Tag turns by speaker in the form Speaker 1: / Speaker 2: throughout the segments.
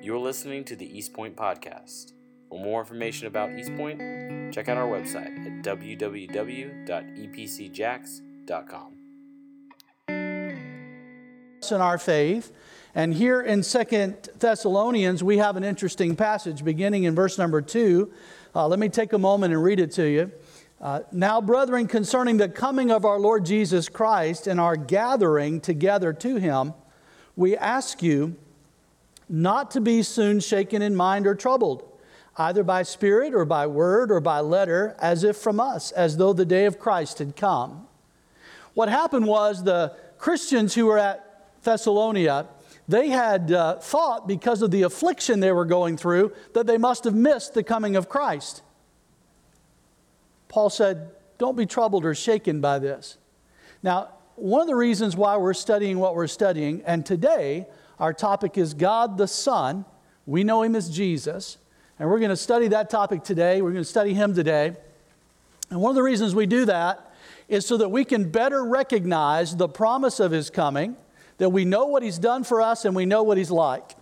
Speaker 1: You're listening to the East Pointe Podcast. For more information about East Pointe, check out our website at www.epcjacks.com.
Speaker 2: in our faith. And here in Second Thessalonians, we have an interesting passage beginning in verse number 2. Uh, let me take a moment and read it to you. Uh, now, brethren, concerning the coming of our Lord Jesus Christ and our gathering together to him, we ask you not to be soon shaken in mind or troubled, either by spirit or by word or by letter, as if from us, as though the day of Christ had come. What happened was the Christians who were at Thessalonica, they had uh, thought because of the affliction they were going through that they must have missed the coming of Christ. Paul said, Don't be troubled or shaken by this. Now, one of the reasons why we're studying what we're studying, and today our topic is God the Son. We know him as Jesus, and we're going to study that topic today. We're going to study him today. And one of the reasons we do that is so that we can better recognize the promise of his coming that we know what He's done for us and we know what He's like.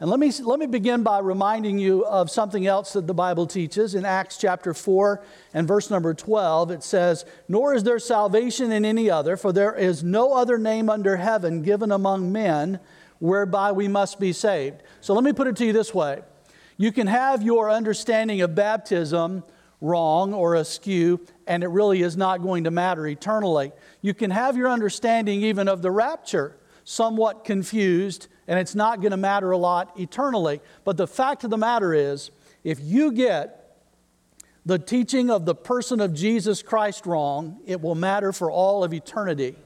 Speaker 2: And let me, let me begin by reminding you of something else that the Bible teaches. In Acts chapter 4 and verse number 12, it says, Nor is there salvation in any other, for there is no other name under heaven given among men whereby we must be saved. So let me put it to you this way you can have your understanding of baptism wrong or askew, and it really is not going to matter eternally. You can have your understanding even of the rapture somewhat confused, and it's not going to matter a lot eternally. But the fact of the matter is, if you get the teaching of the person of Jesus Christ wrong, it will matter for all of eternity.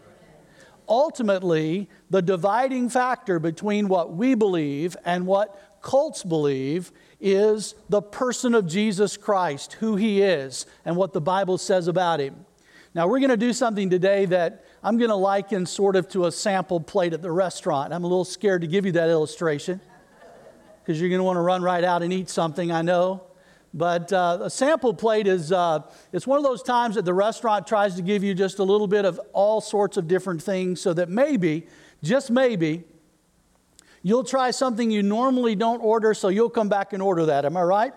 Speaker 2: Ultimately, the dividing factor between what we believe and what cults believe is the person of Jesus Christ, who he is, and what the Bible says about him. Now, we're going to do something today that I'm going to liken sort of to a sample plate at the restaurant. I'm a little scared to give you that illustration because you're going to want to run right out and eat something, I know. But uh, a sample plate is uh, it's one of those times that the restaurant tries to give you just a little bit of all sorts of different things so that maybe, just maybe, you'll try something you normally don't order, so you'll come back and order that. Am I right?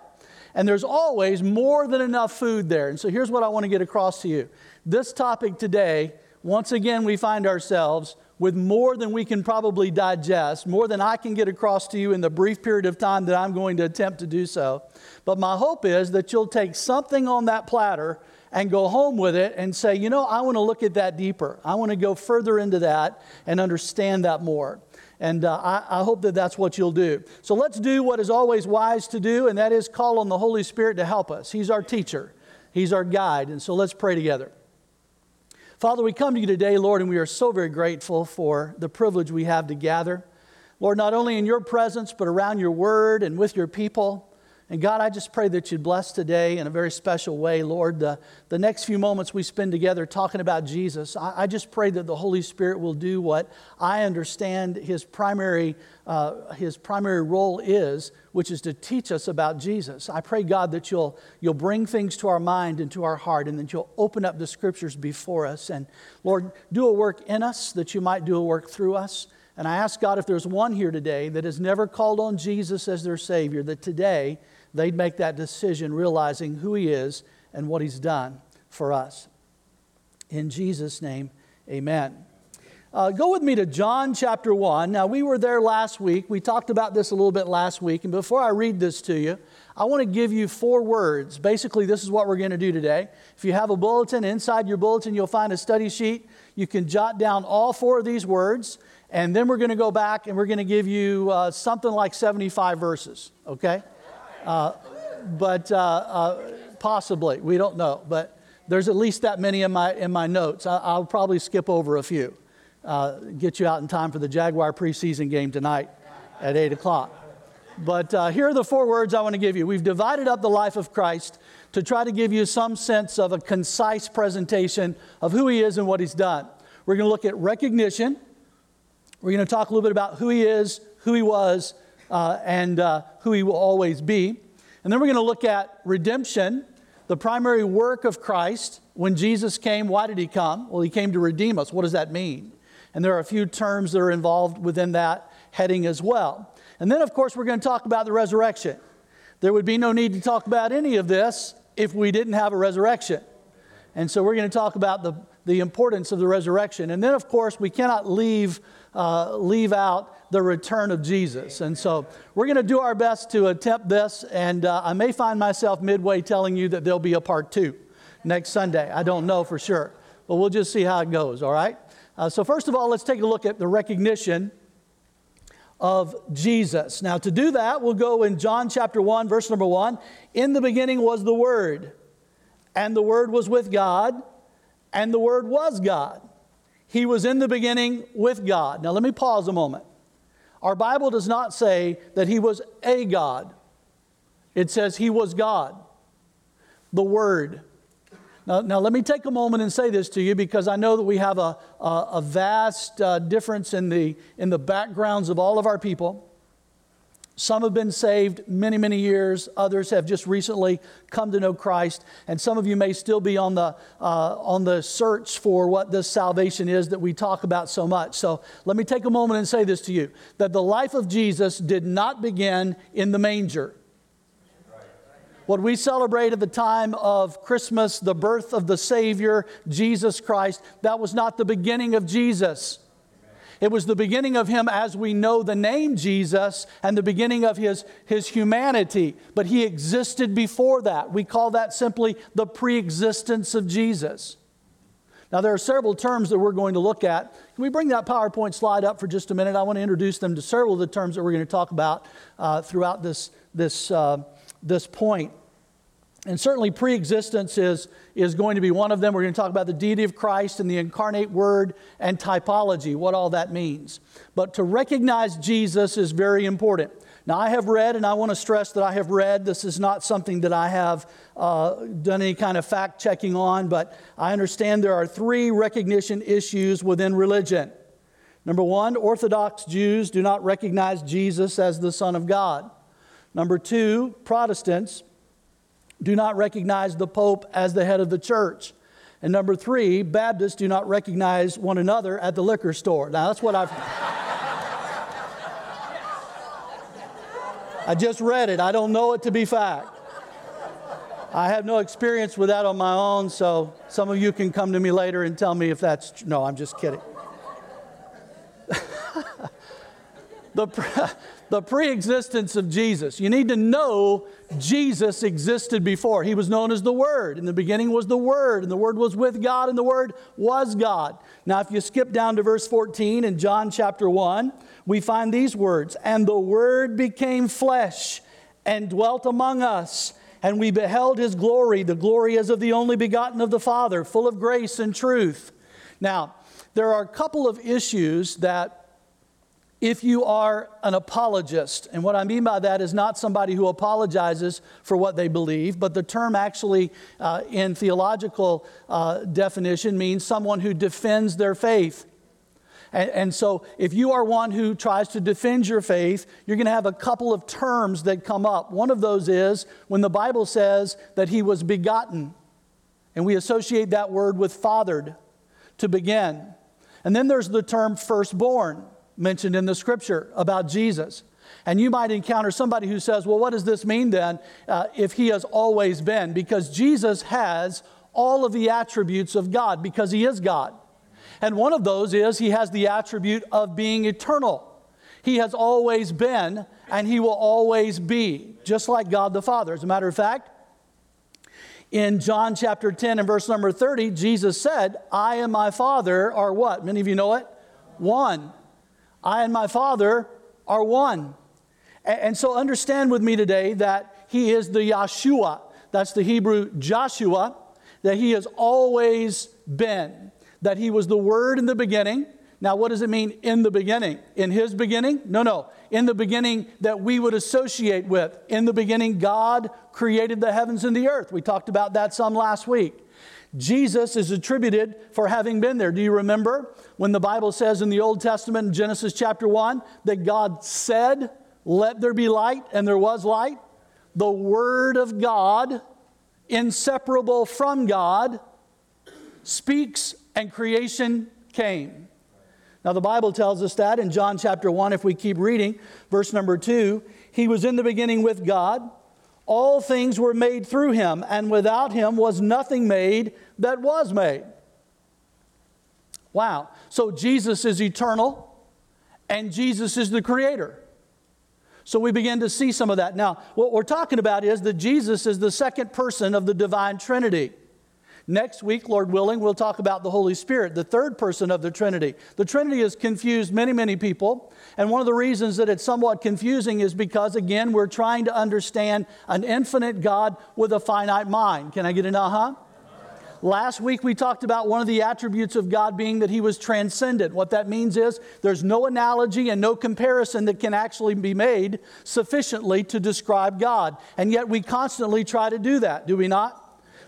Speaker 2: And there's always more than enough food there. And so here's what I want to get across to you. This topic today once again, we find ourselves with more than we can probably digest, more than I can get across to you in the brief period of time that I'm going to attempt to do so. But my hope is that you'll take something on that platter and go home with it and say, you know, I want to look at that deeper. I want to go further into that and understand that more. And uh, I, I hope that that's what you'll do. So let's do what is always wise to do, and that is call on the Holy Spirit to help us. He's our teacher, He's our guide. And so let's pray together. Father, we come to you today, Lord, and we are so very grateful for the privilege we have to gather. Lord, not only in your presence, but around your word and with your people. And God, I just pray that you'd bless today in a very special way, Lord. The, the next few moments we spend together talking about Jesus, I, I just pray that the Holy Spirit will do what I understand his primary, uh, his primary role is, which is to teach us about Jesus. I pray, God, that you'll, you'll bring things to our mind and to our heart, and that you'll open up the scriptures before us. And Lord, do a work in us that you might do a work through us. And I ask God if there's one here today that has never called on Jesus as their Savior, that today, they'd make that decision realizing who He is and what He's done for us. In Jesus' name, amen. Uh, go with me to John chapter 1. Now, we were there last week. We talked about this a little bit last week. And before I read this to you, I want to give you four words. Basically, this is what we're going to do today. If you have a bulletin, inside your bulletin, you'll find a study sheet. You can jot down all four of these words. And then we're going to go back and we're going to give you uh, something like 75 verses, okay? Uh, but uh, uh, possibly, we don't know. But there's at least that many in my, in my notes. I, will probably skip over a few. Uh, get you out in time for the Jaguar preseason game tonight at 8 o'clock. But uh, here are the four words I want to give you. We've divided up the life of Christ to try to give you some sense of a concise presentation of who he is and what he's done. We're going to look at recognition. We're going to talk a little bit about who he is, who he was, uh, and uh, who he will always be. And then we're going to look at redemption, the primary work of Christ. When Jesus came, why did he come? Well, he came to redeem us. What does that mean? And there are a few terms that are involved within that. heading as well. And then, of course, we're going to talk about the resurrection. There would be no need to talk about any of this if we didn't have a resurrection. And so we're going to talk about the, the importance of the resurrection. And then, of course, we cannot leave, uh, leave out the return of Jesus. And so we're going to do our best to attempt this. And uh, I may find myself midway telling you that there'll be a part two next Sunday. I don't know for sure. But we'll just see how it goes, all right? Uh, so, first of all, let's take a look at the recognition of Jesus. Now, to do that, we'll go in John chapter 1, verse number 1. In the beginning was the Word, and the Word was with God, and the Word was God. He was in the beginning with God. Now, let me pause a moment. Our Bible does not say that He was a God, it says He was God, the Word. Now, now, let me take a moment and say this to you because I know that we have a, a, a vast uh, difference in the, in the backgrounds of all of our people. Some have been saved many, many years. Others have just recently come to know Christ. And some of you may still be on the, uh, on the search for what this salvation is that we talk about so much. So let me take a moment and say this to you that the life of Jesus did not begin in the manger. What we celebrate at the time of Christmas, the birth of the Savior, Jesus Christ, that was not the beginning of Jesus. It was the beginning of him as we know the name Jesus and the beginning of his, his humanity. But he existed before that. We call that simply the pre existence of Jesus. Now, there are several terms that we're going to look at. Can we bring that PowerPoint slide up for just a minute? I want to introduce them to several of the terms that we're going to talk about uh, throughout this, this, uh, this point. And certainly, pre existence is, is going to be one of them. We're going to talk about the deity of Christ and the incarnate word and typology, what all that means. But to recognize Jesus is very important. Now, I have read, and I want to stress that I have read. This is not something that I have uh, done any kind of fact checking on, but I understand there are three recognition issues within religion. Number one, Orthodox Jews do not recognize Jesus as the Son of God. Number two, Protestants do not recognize the Pope as the head of the church. And number three, Baptists do not recognize one another at the liquor store. Now, that's what I've. I just read it. I don't know it to be fact. I have no experience with that on my own, so some of you can come to me later and tell me if that's. Tr- no, I'm just kidding. the, the pre existence of Jesus. You need to know Jesus existed before. He was known as the Word. In the beginning was the Word, and the Word was with God, and the Word was God. Now, if you skip down to verse 14 in John chapter 1, we find these words And the Word became flesh and dwelt among us. And we beheld his glory, the glory as of the only begotten of the Father, full of grace and truth. Now, there are a couple of issues that if you are an apologist, and what I mean by that is not somebody who apologizes for what they believe, but the term actually, uh, in theological uh, definition, means someone who defends their faith. And, and, so, if you are one who tries to defend your faith, you're going to have a couple of terms that come up. One of those is when the Bible says that he was begotten, and we associate that word with fathered to begin. And then there's the term firstborn mentioned in the scripture about Jesus. And you might encounter somebody who says, Well, what does this mean then uh, if he has always been? Because Jesus has all of the attributes of God because he is God. And one of those is he has the attribute of being eternal. He has always been and he will always be, just like God the Father. As a matter of fact, in John chapter 10 and verse number 30, Jesus said, I and my Father are what? Many of you know it? One. I and my Father are one. And so understand with me today that He is the Yeshua. That's the Hebrew Joshua, that He has always been. That He was the Word in the beginning. Now, what does it mean in the beginning? In His beginning? No, no. In the beginning that we would associate with. In the beginning, God created the heavens and the earth. We talked about that some last week. Jesus is attributed for having been there. Do you remember when the Bible says in the Old Testament, in Genesis chapter 1, that God said, Let there be light, and there was light? The Word of God, inseparable from God, speaks, and creation came. Now, the Bible tells us that in John chapter 1, if we keep reading, verse number 2, he was in the beginning with God. All things were made through him, and without him was nothing made that was made. Wow. So Jesus is eternal, and Jesus is the creator. So we begin to see some of that. Now, what we're talking about is that Jesus is the second person of the divine Trinity. Next week, Lord willing, we'll talk about the Holy Spirit, the third person of the Trinity. The Trinity has confused many, many people. And one of the reasons that it's somewhat confusing is because, again, we're trying to understand an infinite God with a finite mind. Can I get an uh huh? Last week we talked about one of the attributes of God being that He was transcendent. What that means is there's no analogy and no comparison that can actually be made sufficiently to describe God. And yet we constantly try to do that, do we not?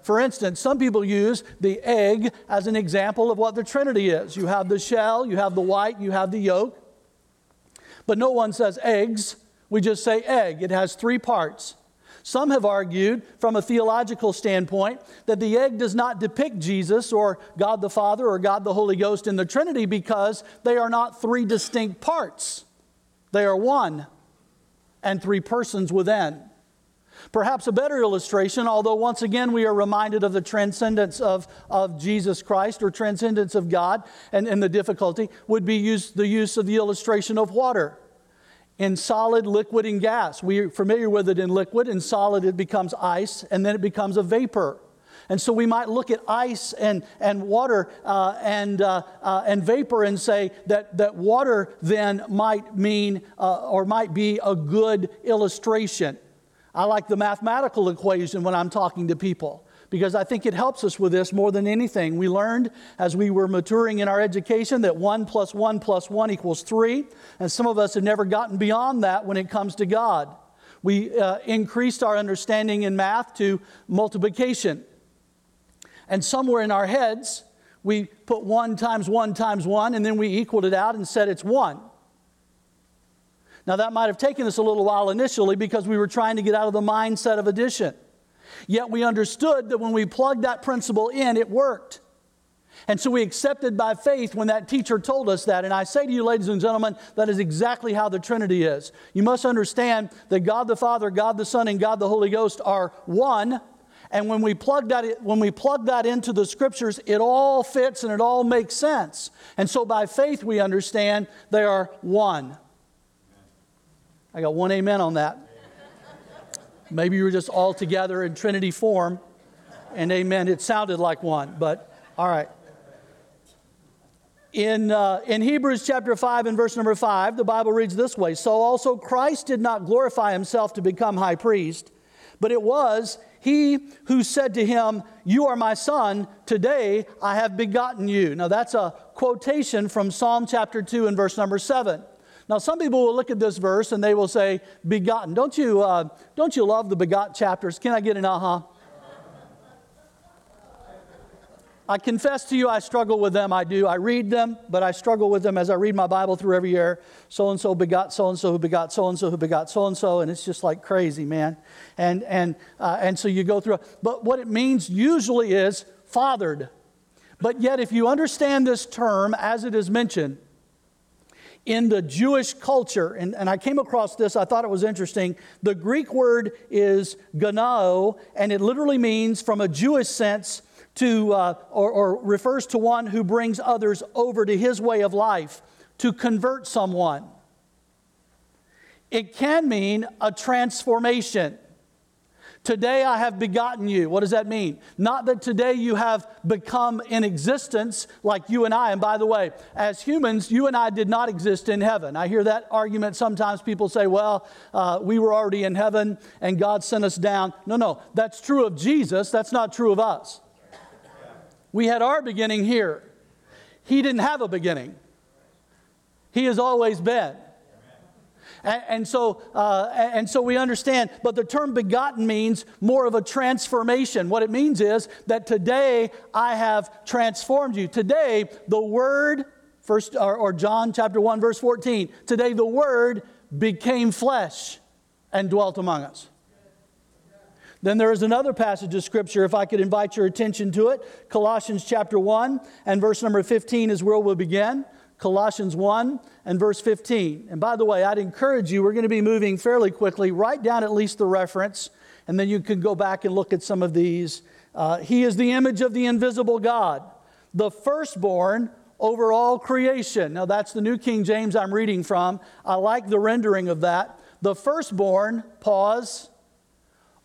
Speaker 2: For instance, some people use the egg as an example of what the Trinity is. You have the shell, you have the white, you have the yolk. But no one says eggs, we just say egg. It has three parts. Some have argued, from a theological standpoint, that the egg does not depict Jesus or God the Father or God the Holy Ghost in the Trinity because they are not three distinct parts. They are one and three persons within. Perhaps a better illustration, although once again we are reminded of the transcendence of, of Jesus Christ or transcendence of God and, and the difficulty, would be use, the use of the illustration of water. In solid, liquid, and gas. We're familiar with it in liquid. In solid, it becomes ice, and then it becomes a vapor. And so we might look at ice and, and water uh, and, uh, uh, and vapor and say that, that water then might mean uh, or might be a good illustration. I like the mathematical equation when I'm talking to people because I think it helps us with this more than anything. We learned as we were maturing in our education that 1 plus 1 plus 1 equals 3, and some of us have never gotten beyond that when it comes to God. We uh, increased our understanding in math to multiplication. And somewhere in our heads, we put 1 times 1 times 1, and then we equaled it out and said it's 1. Now, that might have taken us a little while initially because we were trying to get out of the mindset of addition. Yet we understood that when we plugged that principle in, it worked. And so we accepted by faith when that teacher told us that. And I say to you, ladies and gentlemen, that is exactly how the Trinity is. You must understand that God the Father, God the Son, and God the Holy Ghost are one. And when we plug that, when we plug that into the scriptures, it all fits and it all makes sense. And so by faith, we understand they are one. I got one amen on that. Maybe you were just all together in Trinity form, and amen. It sounded like one, but all right. In, uh, in Hebrews chapter 5 and verse number 5, the Bible reads this way So also Christ did not glorify himself to become high priest, but it was he who said to him, You are my son, today I have begotten you. Now that's a quotation from Psalm chapter 2 and verse number 7. Now, some people will look at this verse and they will say, begotten. Don't you, uh, don't you love the begot chapters? Can I get an uh huh? I confess to you, I struggle with them. I do. I read them, but I struggle with them as I read my Bible through every year. So and so begot so and so who begot so and so who begot so and so, and it's just like crazy, man. And and uh, and so you go through. But what it means usually is fathered. But yet, if you understand this term as it is mentioned, in the Jewish culture, and, and I came across this, I thought it was interesting. The Greek word is ganao, and it literally means, from a Jewish sense, to, uh, or, or refers to one who brings others over to his way of life, to convert someone. It can mean a transformation. Today I have begotten you. What does that mean? Not that today you have become in existence like you and I. And by the way, as humans, you and I did not exist in heaven. I hear that argument sometimes. People say, well, uh, we were already in heaven and God sent us down. No, no, that's true of Jesus. That's not true of us. We had our beginning here. He didn't have a beginning, He has always been. And, and so, uh, and so we understand, but the term begotten means more of a transformation. What it means is that today I have transformed you. Today, the Word, first, or, or John chapter 1, verse 14, today the Word became flesh and dwelt among us. Then there is another passage of scripture, if I could invite your attention to it. Colossians chapter 1 and verse number 15 is where we'll begin. Colossians 1 and verse 15. And by the way, I'd encourage you, we're going to be moving fairly quickly. Write down at least the reference, and then you can go back and look at some of these. Uh, he is the image of the invisible God, the firstborn over all creation. Now, that's the New King James I'm reading from. I like the rendering of that. The firstborn, pause,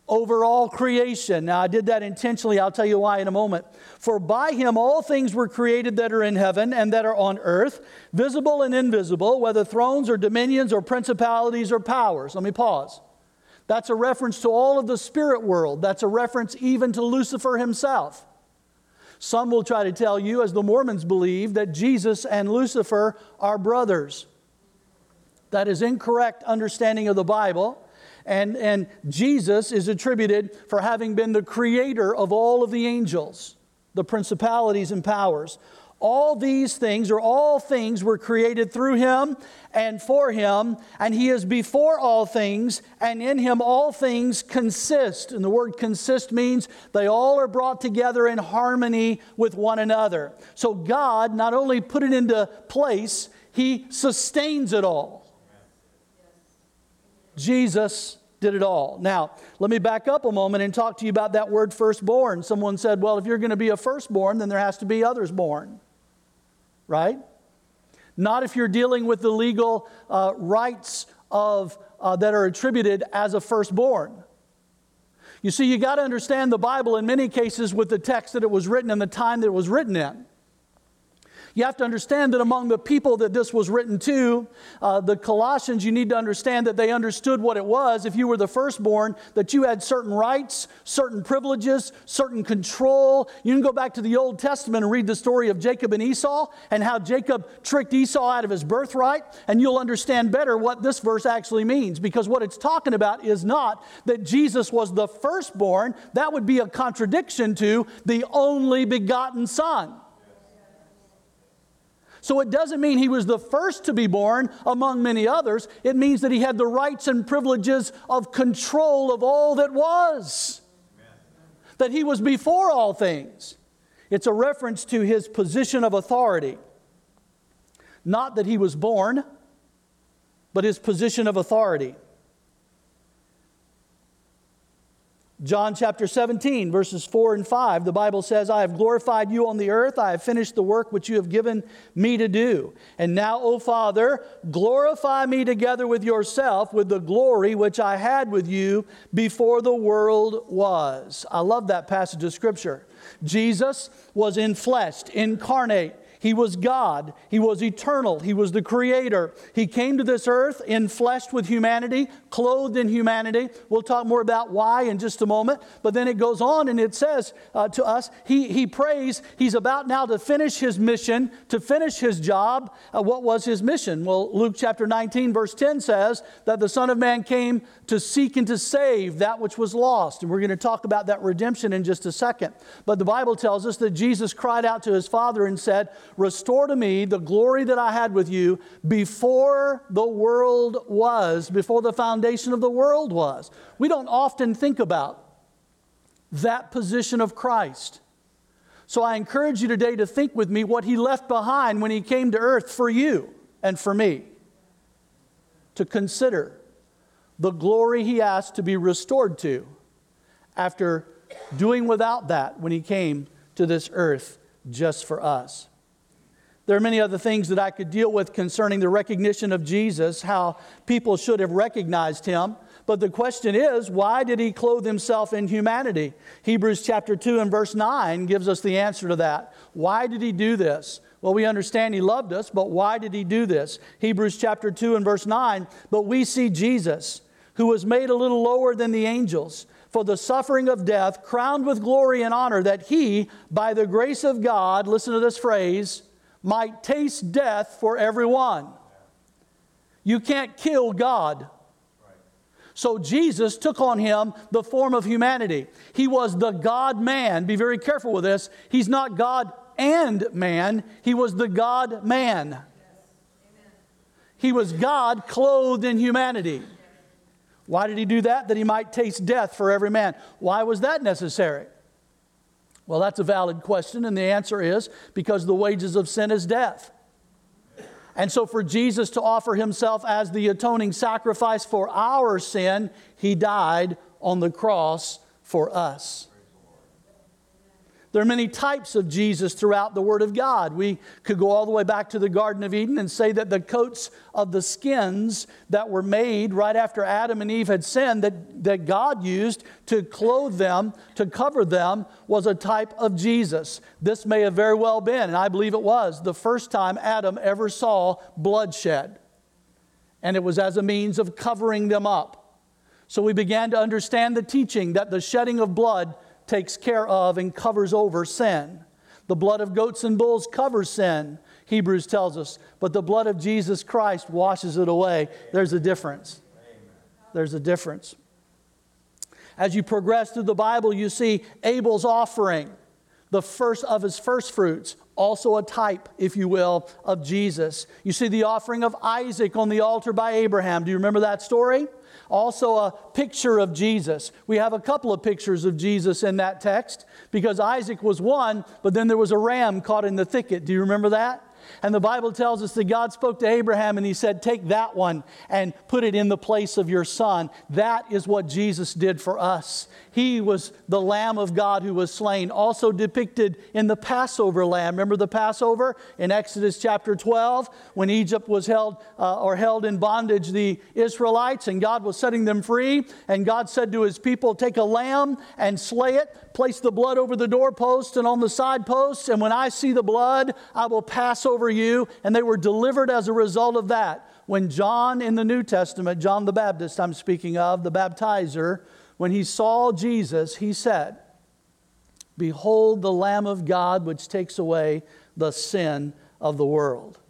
Speaker 2: over all creation. Now, I did that intentionally. I'll tell you why in a moment. For by him all things were created that are in heaven and that are on earth, visible and invisible, whether thrones or dominions or principalities or powers. Let me pause. That's a reference to all of the spirit world. That's a reference even to Lucifer himself. Some will try to tell you, as the Mormons believe, that Jesus and Lucifer are brothers. That is incorrect understanding of the Bible. And, and Jesus is attributed for having been the creator of all of the angels, the principalities and powers. All these things, or all things, were created through him and for him, and he is before all things, and in him all things consist. And the word consist means they all are brought together in harmony with one another. So God not only put it into place, he sustains it all. Jesus did it all. Now, let me back up a moment and talk to you about that word firstborn. Someone said, well, if you're going to be a firstborn, then there has to be others born right? Not if you're dealing with the legal uh, rights of, uh, that are attributed as a firstborn. You see, you got to understand the Bible in many cases with the text that it was written and the time that it was written in. You have to understand that among the people that this was written to, uh, the Colossians, you need to understand that they understood what it was. If you were the firstborn, that you had certain rights, certain privileges, certain control. You can go back to the Old Testament and read the story of Jacob and Esau and how Jacob tricked Esau out of his birthright, and you'll understand better what this verse actually means. Because what it's talking about is not that Jesus was the firstborn, that would be a contradiction to the only begotten Son. So it doesn't mean he was the first to be born among many others. It means that he had the rights and privileges of control of all that was, Amen. that he was before all things. It's a reference to his position of authority. Not that he was born, but his position of authority. John chapter 17, verses 4 and 5, the Bible says, I have glorified you on the earth. I have finished the work which you have given me to do. And now, O Father, glorify me together with yourself with the glory which I had with you before the world was. I love that passage of Scripture. Jesus was in flesh, incarnate he was God. He was eternal. He was the creator. He came to this earth in flesh with humanity, clothed in humanity. We'll talk more about why in just a moment. But then it goes on and it says uh, to us, he, he prays, he's about now to finish his mission, to finish his job. Uh, what was his mission? Well, Luke chapter 19, verse 10 says that the Son of Man came to seek and to save that which was lost. And we're going to talk about that redemption in just a second. But the Bible tells us that Jesus cried out to his Father and said, Restore to me the glory that I had with you before the world was, before the foundation of the world was. We don't often think about that position of Christ. So I encourage you today to think with me what he left behind when he came to earth for you and for me. To consider the glory he asked to be restored to after doing without that when he came to this earth just for us. There are many other things that I could deal with concerning the recognition of Jesus, how people should have recognized him. But the question is, why did he clothe himself in humanity? Hebrews chapter 2 and verse 9 gives us the answer to that. Why did he do this? Well, we understand he loved us, but why did he do this? Hebrews chapter 2 and verse 9. But we see Jesus, who was made a little lower than the angels, for the suffering of death, crowned with glory and honor, that he, by the grace of God, listen to this phrase, might taste death for everyone. You can't kill God. So Jesus took on him the form of humanity. He was the God man. Be very careful with this. He's not God and man, he was the God man. He was God clothed in humanity. Why did he do that? That he might taste death for every man. Why was that necessary? Well, that's a valid question, and the answer is because the wages of sin is death. And so, for Jesus to offer himself as the atoning sacrifice for our sin, he died on the cross for us. There are many types of Jesus throughout the Word of God. We could go all the way back to the Garden of Eden and say that the coats of the skins that were made right after Adam and Eve had sinned, that, that God used to clothe them, to cover them, was a type of Jesus. This may have very well been, and I believe it was, the first time Adam ever saw bloodshed. And it was as a means of covering them up. So we began to understand the teaching that the shedding of blood takes care of and covers over sin. The blood of goats and bulls covers sin, Hebrews tells us, but the blood of Jesus Christ washes it away. There's a difference. There's a difference. As you progress through the Bible, you see Abel's offering, the first of his first fruits, also a type, if you will, of Jesus. You see the offering of Isaac on the altar by Abraham. Do you remember that story? Also, a picture of Jesus. We have a couple of pictures of Jesus in that text because Isaac was one, but then there was a ram caught in the thicket. Do you remember that? And the Bible tells us that God spoke to Abraham and he said, Take that one and put it in the place of your son. That is what Jesus did for us. He was the Lamb of God who was slain, also depicted in the Passover lamb. Remember the Passover in Exodus chapter 12 when Egypt was held uh, or held in bondage the Israelites and God was setting them free. And God said to his people, Take a lamb and slay it, place the blood over the doorpost and on the side posts, and when I see the blood, I will pass over you. And they were delivered as a result of that. When John in the New Testament, John the Baptist, I'm speaking of, the baptizer, when he saw Jesus, he said, Behold the Lamb of God which takes away the sin of the world.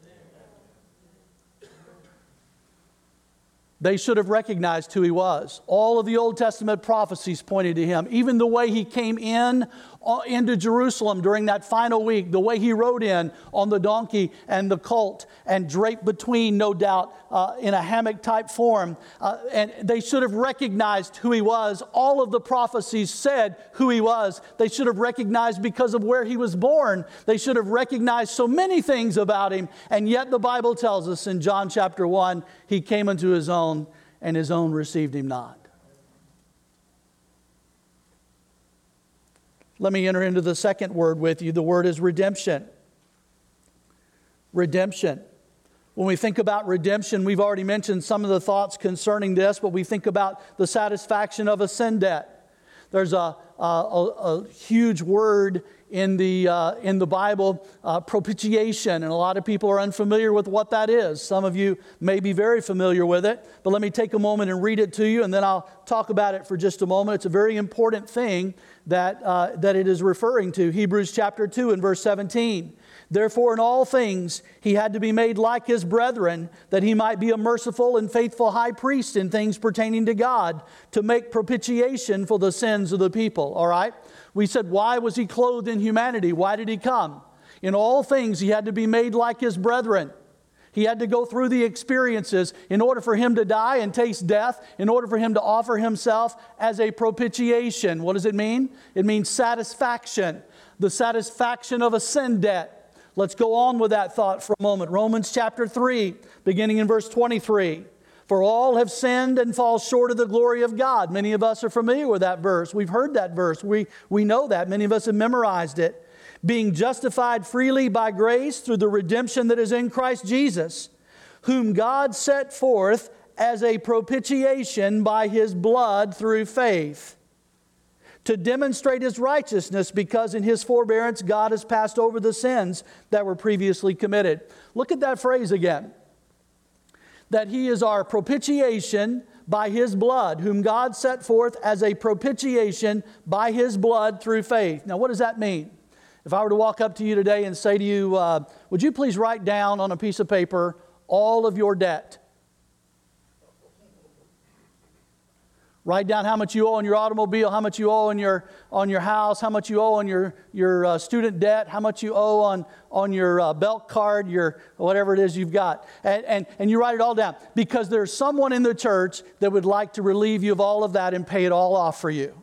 Speaker 2: They should have recognized who he was. All of the Old Testament prophecies pointed to him. Even the way he came in into Jerusalem during that final week, the way he rode in on the donkey and the colt and draped between, no doubt, uh, in a hammock type form. Uh, and they should have recognized who he was. All of the prophecies said who he was. They should have recognized because of where he was born. They should have recognized so many things about him. And yet the Bible tells us in John chapter 1 he came unto his own, and his own received him not. Let me enter into the second word with you. The word is redemption. Redemption. When we think about redemption, we've already mentioned some of the thoughts concerning this, but we think about the satisfaction of a sin debt. There's a, a, a, huge word in the, uh, in the Bible, uh, propitiation, and a lot of people are unfamiliar with what that is. Some of you may be very familiar with it, but let me take a moment and read it to you, and then I'll talk about it for just a moment. It's a very important thing that, uh, that it is referring to. Hebrews chapter 2 and verse 17. Therefore, in all things, he had to be made like his brethren, that he might be a merciful and faithful high priest in things pertaining to God, to make propitiation for the sins of the people. All right? We said, why was he clothed in humanity? Why did he come? In all things, he had to be made like his brethren. He had to go through the experiences in order for him to die and taste death, in order for him to offer himself as a propitiation. What does it mean? It means satisfaction, the satisfaction of a sin debt. Let's go on with that thought for a moment. Romans chapter 3, beginning in verse 23. For all have sinned and fall short of the glory of God. Many of us are familiar with that verse. We've heard that verse. We, we know that. Many of us have memorized it being justified freely by grace through the redemption that is in Christ Jesus, whom God set forth as a propitiation by his blood through faith, to demonstrate his righteousness, because in his forbearance God has passed over the sins that were previously committed. Look at that phrase again that he is our propitiation by his blood, whom God set forth as a propitiation by his blood through faith. Now, what does that mean? If I were to walk up to you today and say to you, uh, Would you please write down on a piece of paper all of your debt? Write down how much you owe on your automobile, how much you owe on your, on your house, how much you owe on your, your uh, student debt, how much you owe on, on your uh, Belk card, your whatever it is you've got. And, and, and you write it all down because there's someone in the church that would like to relieve you of all of that and pay it all off for you.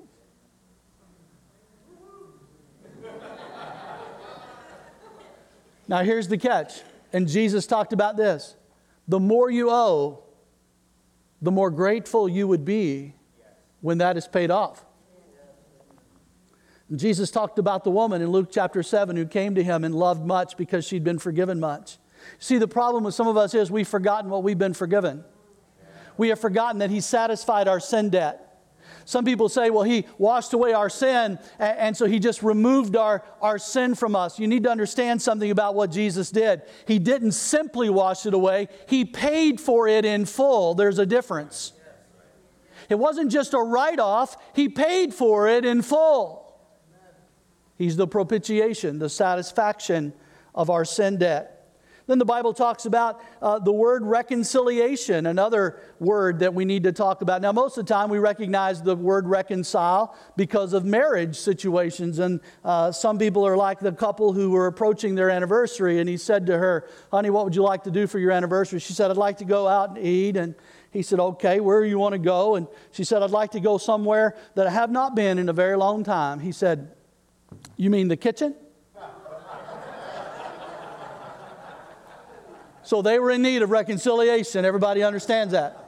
Speaker 2: Now, here's the catch And Jesus talked about this the more you owe, the more grateful you would be when that is paid off. And Jesus talked about the woman in Luke chapter 7 who came to him and loved much because she'd been forgiven much. See, the problem with some of us is we've forgotten what we've been forgiven. We have forgotten that He satisfied our sin debt. Some people say, well, he washed away our sin, and, and, so he just removed our, our sin from us. You need to understand something about what Jesus did. He didn't simply wash it away, he paid for it in full. There's a difference. It wasn't just a write off, he paid for it in full. He's the propitiation, the satisfaction of our sin debt. Then the Bible talks about uh, the word reconciliation, another word that we need to talk about. Now, most of the time we recognize the word reconcile because of marriage situations. And uh, some people are like the couple who were approaching their anniversary, and he said to her, Honey, what would you like to do for your anniversary? She said, I'd like to go out and eat. And he said, Okay, where do you want to go? And she said, I'd like to go somewhere that I have not been in a very long time. He said, You mean the kitchen? So they were in need of reconciliation. Everybody understands that.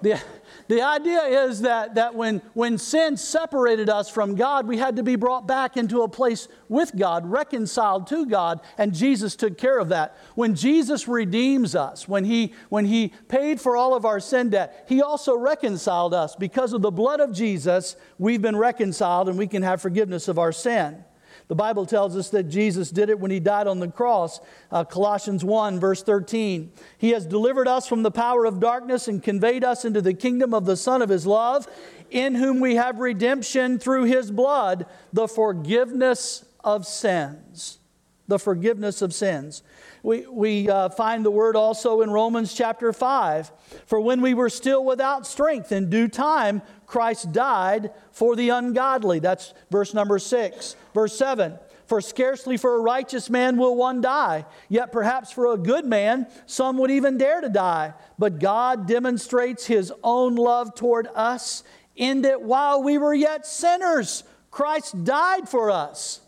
Speaker 2: The, the idea is that, that when, when sin separated us from God, we had to be brought back into a place with God, reconciled to God, and Jesus took care of that. When Jesus redeems us, when he, when he paid for all of our sin debt, He also reconciled us. Because of the blood of Jesus, we've been reconciled and we can have forgiveness of our sin. The Bible tells us that Jesus did it when he died on the cross. Uh, Colossians 1, verse 13. He has delivered us from the power of darkness and conveyed us into the kingdom of the Son of his love, in whom we have redemption through his blood, the forgiveness of sins. The forgiveness of sins. We, we uh, find the word also in Romans chapter 5. For when we were still without strength, in due time, Christ died for the ungodly. That's verse number 6. Verse 7 For scarcely for a righteous man will one die, yet perhaps for a good man some would even dare to die. But God demonstrates his own love toward us in that while we were yet sinners, Christ died for us.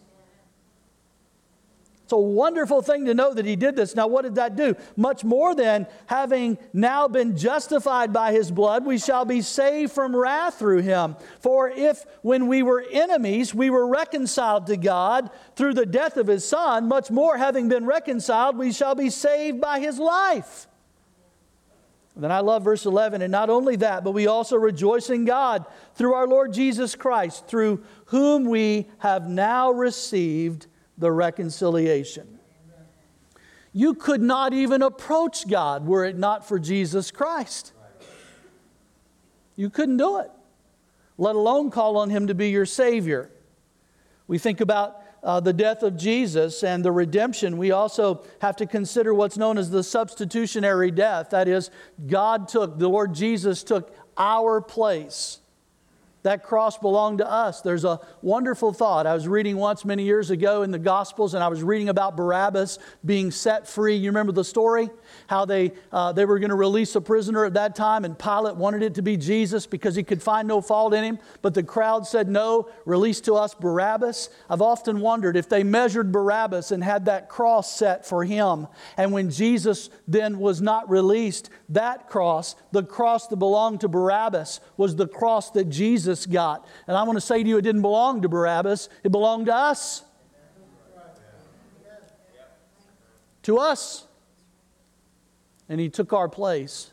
Speaker 2: It's a wonderful thing to know that he did this. Now, what did that do? Much more than having now been justified by his blood, we shall be saved from wrath through him. For if, when we were enemies, we were reconciled to God through the death of his son, much more, having been reconciled, we shall be saved by his life. Then I love verse 11, and not only that, but we also rejoice in God through our Lord Jesus Christ, through whom we have now received the reconciliation. You could not even approach God were it not for Jesus Christ. You couldn't do it, let alone call on Him to be your Savior. We think about uh, the death of Jesus and the redemption, we also have to consider what's known as the substitutionary death. That is, God took, the Lord Jesus took our place. That cross belonged to us. There's a wonderful thought. I was reading once many years ago in the Gospels, and I was reading about Barabbas being set free. You remember the story? How they, uh, they were going to release a prisoner at that time, and Pilate wanted it to be Jesus because he could find no fault in him. But the crowd said, No, release to us Barabbas. I've often wondered if they measured Barabbas and had that cross set for him, and when Jesus then was not released, that cross, the cross that belonged to Barabbas, was the cross that Jesus Jesus got. And I want to say to you, it didn't belong to Barabbas, it belonged to us. To us. And he took our place.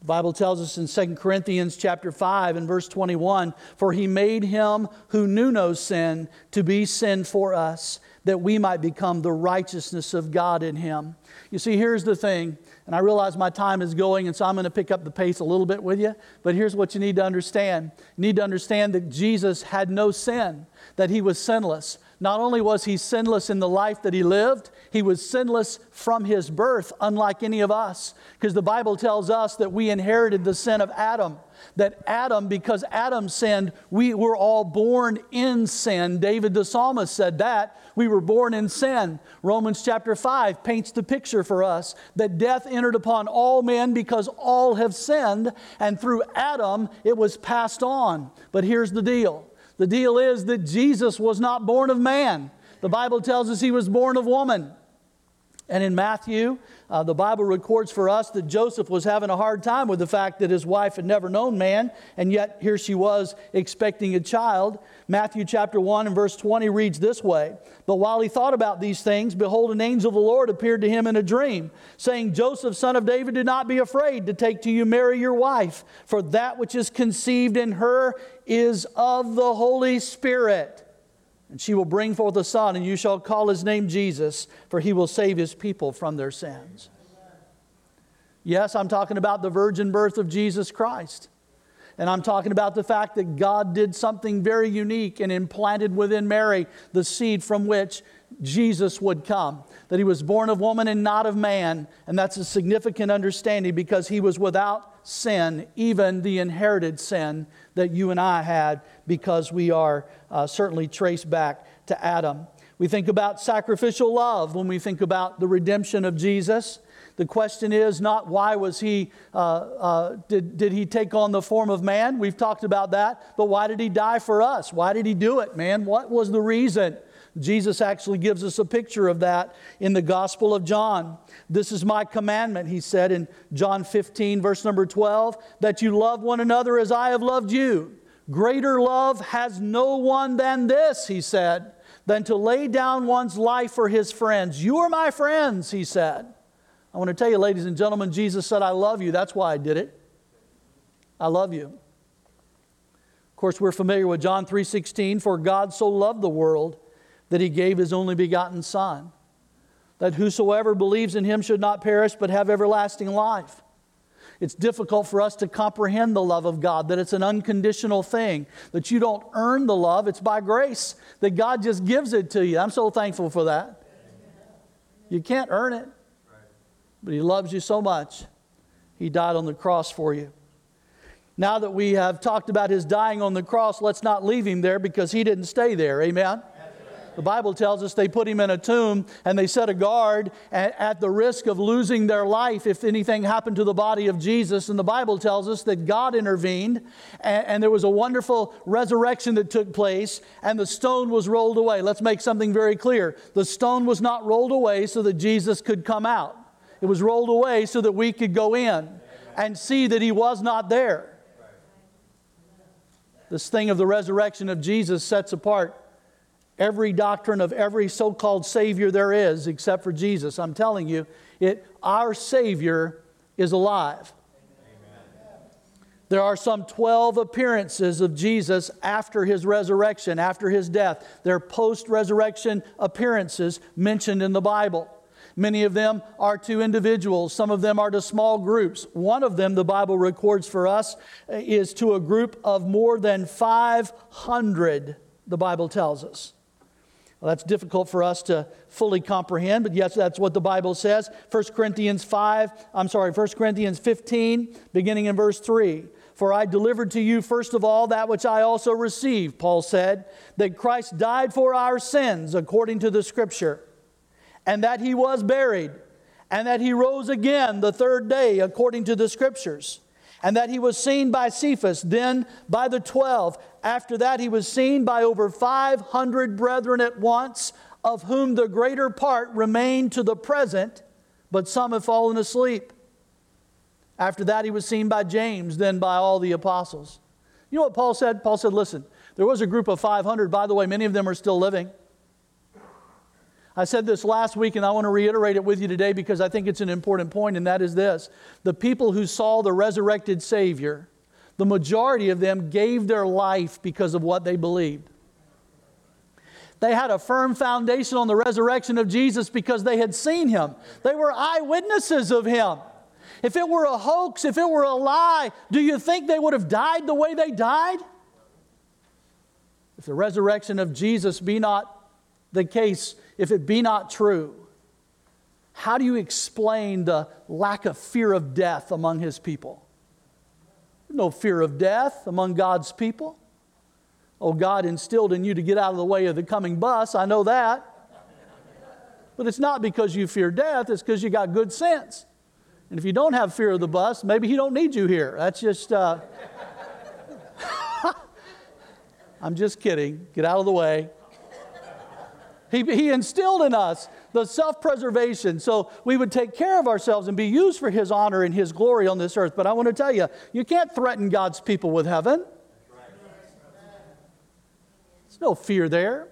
Speaker 2: The Bible tells us in 2 Corinthians chapter 5 and verse 21, for he made him who knew no sin to be sin for us, that we might become the righteousness of God in him. You see, here's the thing, and I realize my time is going, and so I'm going to pick up the pace a little bit with you, but here's what you need to understand. You need to understand that Jesus had no sin, that he was sinless. Not only was he sinless in the life that he lived, he was sinless from his birth, unlike any of us. Because the Bible tells us that we inherited the sin of Adam. That Adam, because Adam sinned, we were all born in sin. David the psalmist said that. We were born in sin. Romans chapter 5 paints the picture for us that death entered upon all men because all have sinned, and through Adam it was passed on. But here's the deal the deal is that Jesus was not born of man. The Bible tells us he was born of woman. And in Matthew, uh, the Bible records for us that Joseph was having a hard time with the fact that his wife had never known man, and yet here she was expecting a child. Matthew chapter 1 and verse 20 reads this way But while he thought about these things, behold, an angel of the Lord appeared to him in a dream, saying, Joseph, son of David, do not be afraid to take to you Mary your wife, for that which is conceived in her is of the Holy Spirit. And she will bring forth a son, and you shall call his name Jesus, for he will save his people from their sins. Yes, I'm talking about the virgin birth of Jesus Christ. And I'm talking about the fact that God did something very unique and implanted within Mary the seed from which Jesus would come. That he was born of woman and not of man. And that's a significant understanding because he was without sin, even the inherited sin that you and I had because we are uh, certainly traced back to Adam. We think about sacrificial love when we think about the redemption of Jesus. The question is not why was he, uh, uh, did, did he take on the form of man? We've talked about that. But why did he die for us? Why did he do it, man? What was the reason? Jesus actually gives us a picture of that in the Gospel of John. This is my commandment, he said in John 15, verse number 12, that you love one another as I have loved you. Greater love has no one than this, he said, than to lay down one's life for his friends. You are my friends, he said. I want to tell you, ladies and gentlemen, Jesus said, I love you. That's why I did it. I love you. Of course, we're familiar with John 3:16, for God so loved the world that he gave his only begotten Son, that whosoever believes in him should not perish but have everlasting life. It's difficult for us to comprehend the love of God, that it's an unconditional thing, that you don't earn the love, it's by grace, that God just gives it to you. I'm so thankful for that. You can't earn it, but He loves you so much, He died on the cross for you. Now that we have talked about His dying on the cross, let's not leave Him there because He didn't stay there. Amen? The Bible tells us they put him in a tomb and they set a guard at, the risk of losing their life if anything happened to the body of Jesus. And the Bible tells us that God intervened and, and there was a wonderful resurrection that took place and the stone was rolled away. Let's make something very clear. The stone was not rolled away so that Jesus could come out, it was rolled away so that we could go in and see that he was not there. This thing of the resurrection of Jesus sets apart every doctrine of every so called Savior there is except for Jesus. I'm telling you, it, our Savior is alive. There are some 12 appearances of Jesus after his resurrection, after his death. They're post resurrection appearances mentioned in the Bible. Many of them are to individuals, some of them are to small groups. One of them, the Bible records for us, is to a group of more than 500, the Bible tells us. Well, that's difficult for us to fully comprehend, but yes, that's what the Bible says. 1 Corinthians 5, I'm sorry, 1 Corinthians 15, beginning in verse 3. For I delivered to you first of all that which I also received, Paul said, that Christ died for our sins according to the Scripture, and that he was buried, and that he rose again the third day according to the Scriptures and that he was seen by Cephas, then by the twelve. After that, he was seen by over 500 brethren at once, of whom the greater part remain to the present, but some have fallen asleep. After that, he was seen by James, then by all the apostles. You know what Paul said? Paul said, Listen, there was a group of 500. By the way, many of them are still living. I said this last week, and I want to reiterate it with you today because I think it's an important point, and that is this the people who saw the resurrected Savior, the majority of them gave their life because of what they believed. They had a firm foundation on the resurrection of Jesus because they had seen him. They were eyewitnesses of him. If it were a hoax, if it were a lie, do you think they would have died the way they died? If the resurrection of Jesus be not the case, if it be not true, how do you explain the lack of fear of death among his people? No fear of death among God's people. Oh, God instilled in you to get out of the way of the coming bus. I know that. But it's not because you fear death, it's because you got good sense. And if you don't have fear of the bus, maybe he don't need you here. That's just, uh... I'm just kidding. Get out of the way. He, he instilled in us the self preservation. So we would take care of ourselves and be used for His honor and His glory on this earth. But I want to tell you, you can't threaten God's people with heaven. There's no fear there.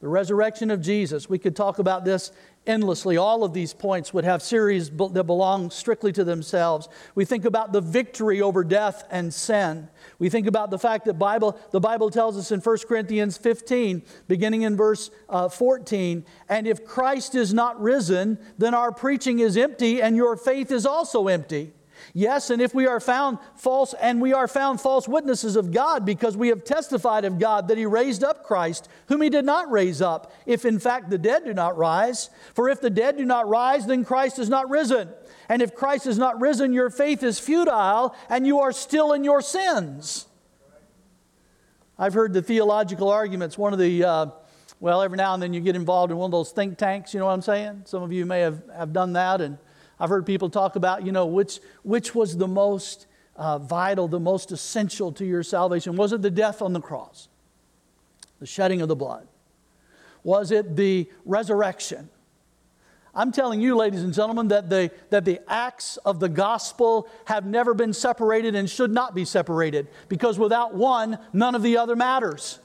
Speaker 2: The resurrection of Jesus. We could talk about this endlessly. All of these points would have series that belong strictly to themselves. We think about the victory over death and sin. We think about the fact that Bible, the Bible tells us in 1 Corinthians 15, beginning in verse uh, 14, and if Christ is not risen, then our preaching is empty and your faith is also empty. Yes, and if we are found false, and we are found false witnesses of God because we have testified of God that He raised up Christ, whom He did not raise up, if in fact the dead do not rise. For if the dead do not rise, then Christ is not risen. And if Christ is not risen, your faith is futile, and you are still in your sins. I've heard the theological arguments. One of the, uh, well, every now and then you get involved in one of those think tanks, you know what I'm saying? Some of you may have, have done that. And I've heard people talk about, you know, which, which was the most uh, vital, the most essential to your salvation. Was it the death on the cross? The shedding of the blood? Was it the resurrection? I'm telling you, ladies and gentlemen, that the, that the acts of the gospel have never been separated and should not be separated because without one, none of the other matters.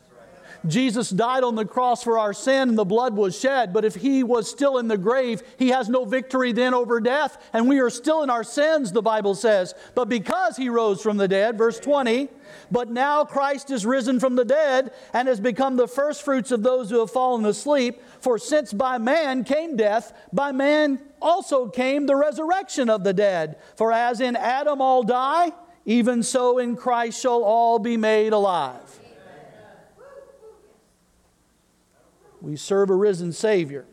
Speaker 2: Jesus died on the cross for our sin and the blood was shed, but if he was still in the grave, he has no victory then over death, and we are still in our sins, the Bible says. But because he rose from the dead, verse 20, but now Christ is risen from the dead and has become the firstfruits of those who have fallen asleep. For since by man came death, by man also came the resurrection of the dead. For as in Adam all die, even so in Christ shall all be made alive. We serve a risen Savior.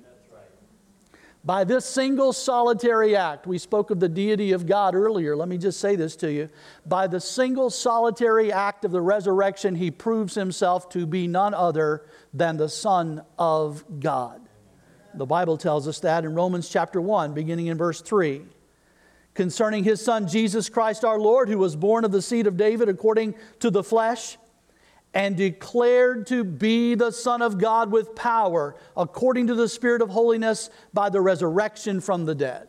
Speaker 2: By this single solitary act, we spoke of the deity of God earlier. Let me just say this to you. By the single solitary act of the resurrection, he proves himself to be none other than the Son of God. The Bible tells us that in Romans chapter 1, beginning in verse 3. Concerning his Son, Jesus Christ our Lord, who was born of the seed of David according to the flesh and declared to be the Son of God with power, according to the Spirit of holiness, by the resurrection from the dead.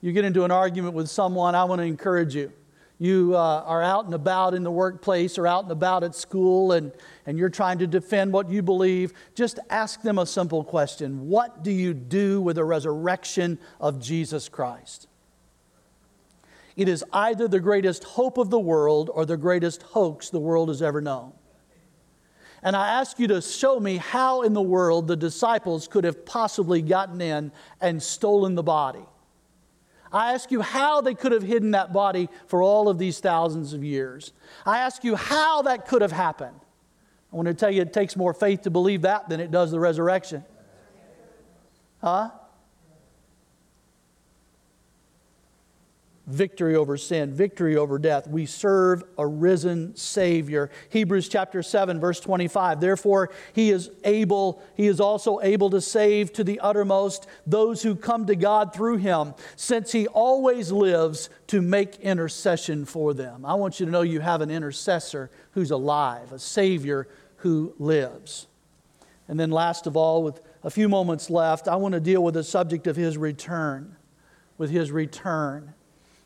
Speaker 2: You get into an argument with someone, I want to encourage you. You uh, are out and about in the workplace or out and about at school and, and you're trying to defend what you believe. Just ask them a simple question What do you do with the resurrection of Jesus Christ? It is either the greatest hope of the world or the greatest hoax the world has ever known. And I ask you to show me how in the world the disciples could have possibly gotten in and stolen the body. I ask you how they could have hidden that body for all of these thousands of years. I ask you how that could have happened. I want to tell you it takes more faith to believe that than it does the resurrection. Huh? Victory over sin, victory over death. We serve a risen Savior. Hebrews chapter 7, verse 25. Therefore, he is able, he is also able to save to the uttermost those who come to God through him, since he always lives to make intercession for them. I want you to know you have an intercessor who's alive, a Savior who lives. And then, last of all, with a few moments left, I want to deal with the subject of his return. With his return.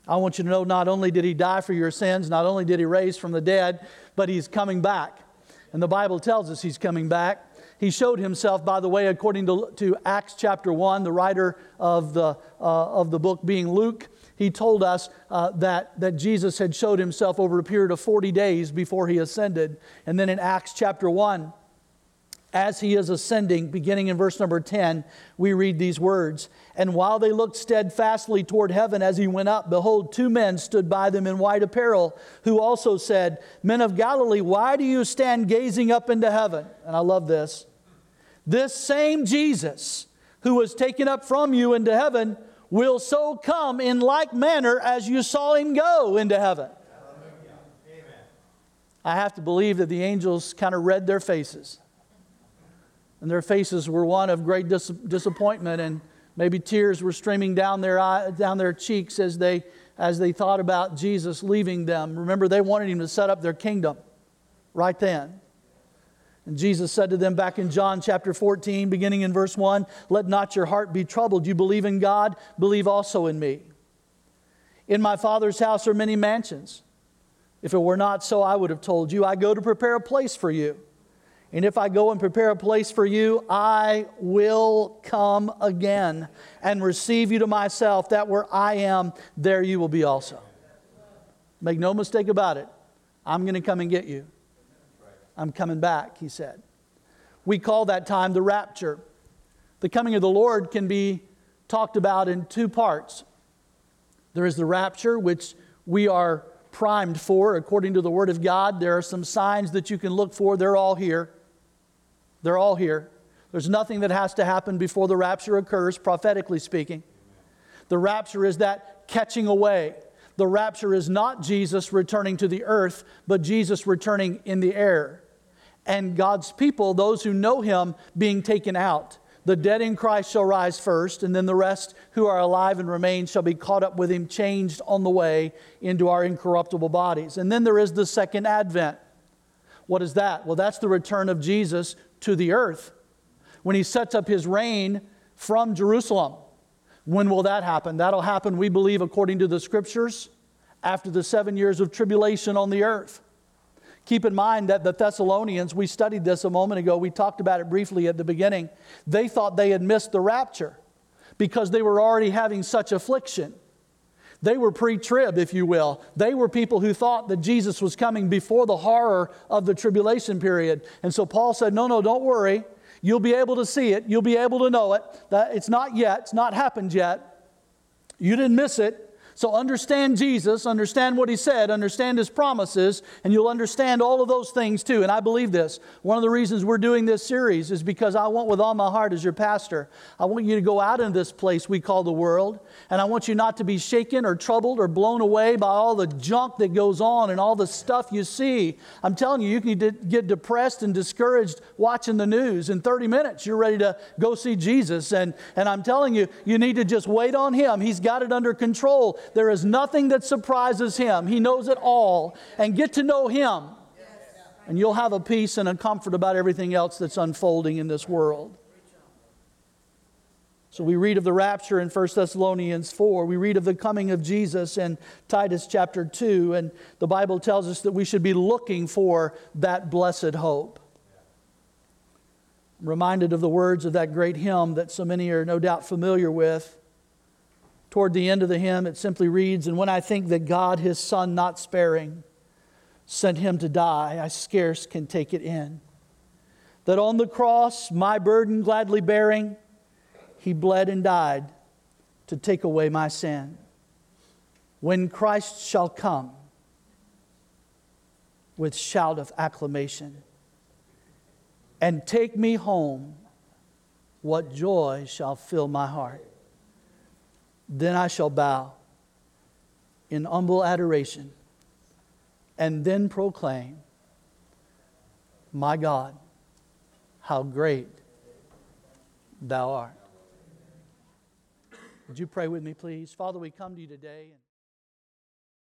Speaker 2: I want you to know not only did he die for your sins, not only did he raise from the dead, but he's coming back. And the Bible tells us he's coming back. He showed himself, by the way, according to, to Acts chapter 1, the writer of the, uh, of the book being Luke. He told us uh, that, that Jesus had showed himself over a period of 40 days before he ascended. And then in Acts chapter 1, as he is ascending, beginning in verse number 10, we read these words And while they looked steadfastly toward heaven as he went up, behold, two men stood by them in white apparel, who also said, Men of Galilee, why do you stand gazing up into heaven? And I love this. This same Jesus who was taken up from you into heaven will so come in like manner as you saw him go into heaven. I have to believe that the angels kind of read their faces and their faces were one of great dis- disappointment, and maybe tears were streaming down their, eye, down their cheeks as they, as they thought about Jesus leaving them. Remember, they wanted him to set up their kingdom right then. And Jesus said to them back in John chapter 14, beginning in verse 1 Let not your heart be troubled. You believe in God, believe also in me. In my Father's house are many mansions. If it were not so, I would have told you. I go to prepare a place for you. And if I go and prepare a place for you, I will come again and receive you to myself, that where I am, there you will be also. Make no mistake about it. I'm going to come and get you. I'm coming back, he said. We call that time the rapture. The coming of the Lord can be talked about in two parts. There is the rapture, which we are primed for according to the Word of God. There are some signs that you can look for. They're all here. They're all here. There's nothing that has to happen before the rapture occurs, prophetically speaking. The rapture is that catching away. The rapture is not Jesus returning to the earth, but Jesus returning in the air. And God's people, those who know Him, being taken out. The dead in Christ shall rise first, and then the rest who are alive and remain shall be caught up with Him, changed on the way into our incorruptible bodies. And then there is the second advent. What is that? Well, that's the return of Jesus to the earth when He sets up His reign from Jerusalem. When will that happen? That'll happen, we believe, according to the scriptures, after the seven years of tribulation on the earth. Keep in mind that the Thessalonians, we studied this a moment ago, we talked about it briefly at the beginning. They thought they had missed the rapture because they were already having such affliction. They were pre trib, if you will. They were people who thought that Jesus was coming before the horror of the tribulation period. And so Paul said, No, no, don't worry. You'll be able to see it. You'll be able to know it. That it's not yet. It's not happened yet. You didn't miss it. So understand Jesus, understand what he said, understand his promises, and you'll understand all of those things too. And I believe this. One of the reasons we're doing this series is because I want with all my heart as your pastor, I want you to go out in this place we call the world, and I want you not to be shaken or troubled or blown away by all the junk that goes on and all the stuff you see. I'm telling you, you can get depressed and discouraged watching the news. In 30 minutes, you're ready to go see Jesus. And, and I'm telling you, you need to just wait on him. He's got it under control. There is nothing that surprises him. He knows it all. And get to know him. And you'll have a peace and a comfort about everything else that's unfolding in this world. So we read of the rapture in 1 Thessalonians 4. We read of the coming of Jesus in Titus chapter 2. And the Bible tells us that we should be looking for that blessed hope. I'm reminded of the words of that great hymn that so many are no doubt familiar with. Toward the end of the hymn, it simply reads And when I think that God, his Son, not sparing, sent him to die, I scarce can take it in. That on the cross, my burden gladly bearing, he bled and died to take away my sin. When Christ shall come with shout of acclamation and take me home, what joy shall fill my heart. Then I shall bow in humble adoration and then proclaim, My God, how great thou art. Would you pray with me, please? Father, we come to you today.